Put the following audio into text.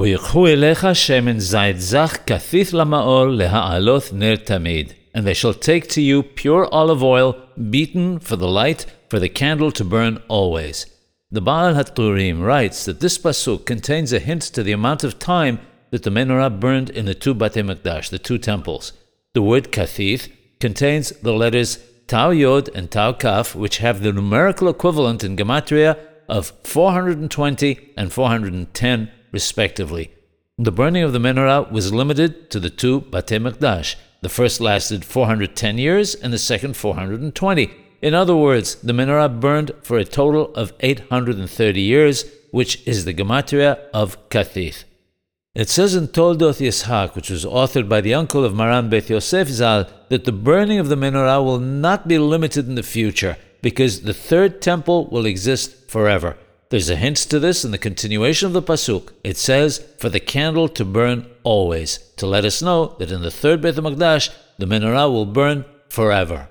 ויקחו אליך שמן זית זך כתית למאור להעלות נר תמיד. And they shall take to you pure olive oil, beaten for the light, for the candle to burn always. The Baal HaTurim writes that this pasuk contains a hint to the amount of time that the menorah burned in the two Bate Mikdash, the two temples. The word kathith contains the letters Tau Yod and Tau Kaf, which have the numerical equivalent in Gematria of 420 and 410 respectively. The burning of the menorah was limited to the two Bate Mikdash. The first lasted 410 years and the second 420. In other words, the menorah burned for a total of 830 years, which is the gematria of Kathith. It says in Toldot Yishak, which was authored by the uncle of Maran Beth Yosef Zal, that the burning of the menorah will not be limited in the future, because the third temple will exist forever. There's a hint to this in the continuation of the Pasuk. It says, For the candle to burn always, to let us know that in the third Beit HaMikdash, the menorah will burn forever.